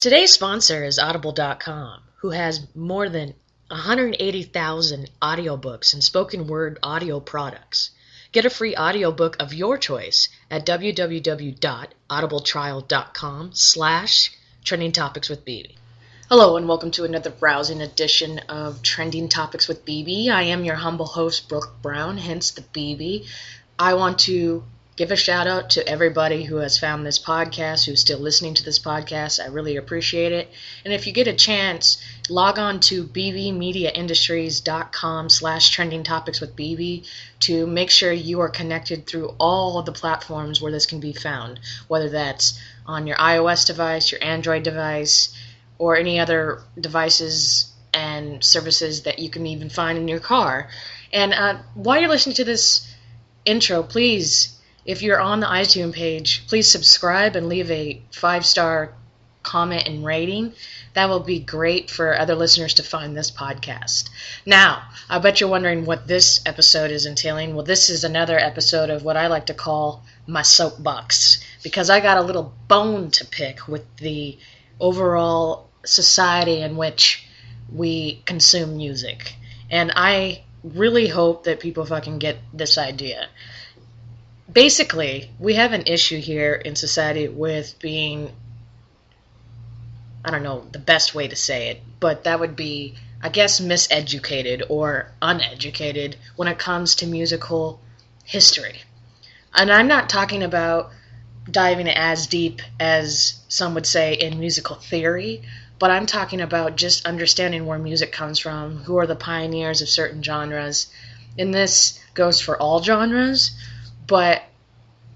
Today's sponsor is Audible.com, who has more than 180,000 audiobooks and spoken word audio products. Get a free audiobook of your choice at www.audibletrial.com slash trending topics with BB. Hello and welcome to another browsing edition of Trending Topics with BB. I am your humble host, Brooke Brown, hence the BB. I want to give a shout out to everybody who has found this podcast, who's still listening to this podcast. I really appreciate it. And if you get a chance, log on to bbmediaindustries.com slash trending topics with BB to make sure you are connected through all of the platforms where this can be found, whether that's on your iOS device, your Android device, or any other devices and services that you can even find in your car. And uh, while you're listening to this intro, please if you're on the iTunes page, please subscribe and leave a five star comment and rating. That will be great for other listeners to find this podcast. Now, I bet you're wondering what this episode is entailing. Well, this is another episode of what I like to call my soapbox because I got a little bone to pick with the overall society in which we consume music. And I really hope that people fucking get this idea basically, we have an issue here in society with being, I don't know the best way to say it, but that would be, I guess, miseducated or uneducated when it comes to musical history. And I'm not talking about diving as deep as some would say in musical theory, but I'm talking about just understanding where music comes from, who are the pioneers of certain genres. And this goes for all genres, but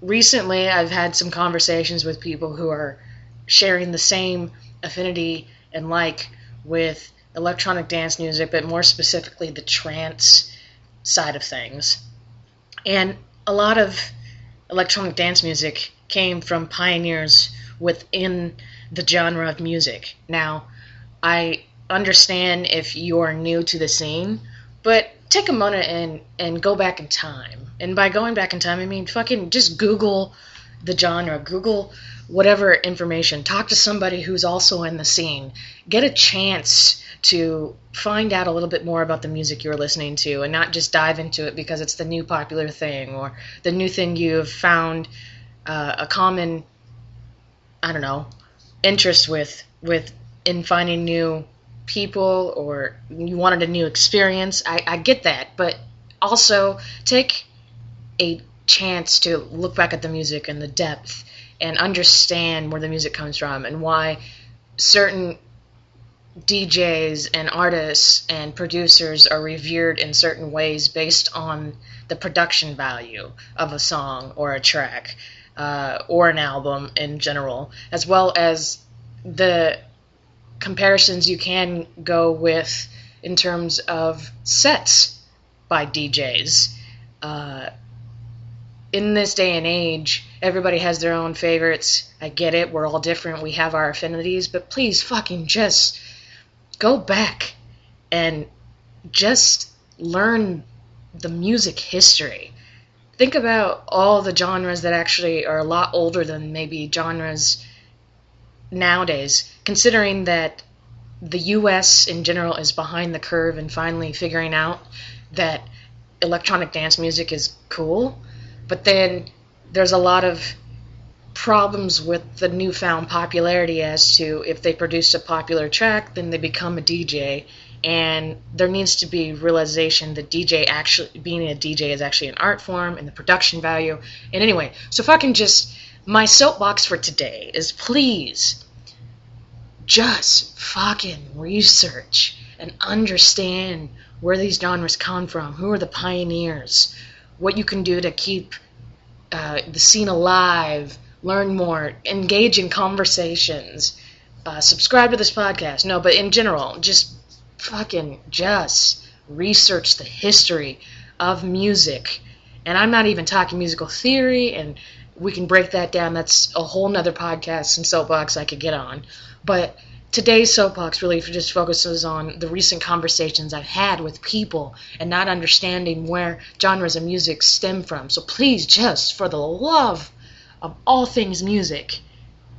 recently I've had some conversations with people who are sharing the same affinity and like with electronic dance music, but more specifically the trance side of things. And a lot of electronic dance music came from pioneers within the genre of music. Now, I understand if you're new to the scene, but take a moment and and go back in time. And by going back in time, I mean fucking just Google the genre, Google whatever information, talk to somebody who's also in the scene, get a chance to find out a little bit more about the music you're listening to and not just dive into it because it's the new popular thing or the new thing you've found uh, a common I don't know interest with with in finding new people or you wanted a new experience. I, I get that, but also take a chance to look back at the music and the depth and understand where the music comes from and why certain DJs and artists and producers are revered in certain ways based on the production value of a song or a track uh, or an album in general, as well as the comparisons you can go with in terms of sets by DJs. Uh, in this day and age, everybody has their own favorites. I get it. We're all different. We have our affinities. But please fucking just go back and just learn the music history. Think about all the genres that actually are a lot older than maybe genres nowadays, considering that the US in general is behind the curve and finally figuring out that electronic dance music is cool, but then there's a lot of problems with the newfound popularity as to if they produce a popular track, then they become a DJ. And there needs to be realization that DJ actually being a DJ is actually an art form and the production value. And anyway, so if I can just my soapbox for today is please just fucking research and understand where these genres come from, who are the pioneers, what you can do to keep uh, the scene alive, learn more, engage in conversations, uh, subscribe to this podcast. No, but in general, just fucking just research the history of music. And I'm not even talking musical theory, and we can break that down. That's a whole nother podcast and soapbox I could get on. But today's soapbox really just focuses on the recent conversations I've had with people and not understanding where genres of music stem from. So please, just for the love of all things music,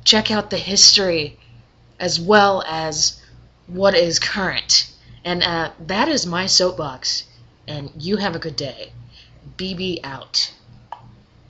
check out the history as well as what is current. And uh, that is my soapbox. And you have a good day. BB out.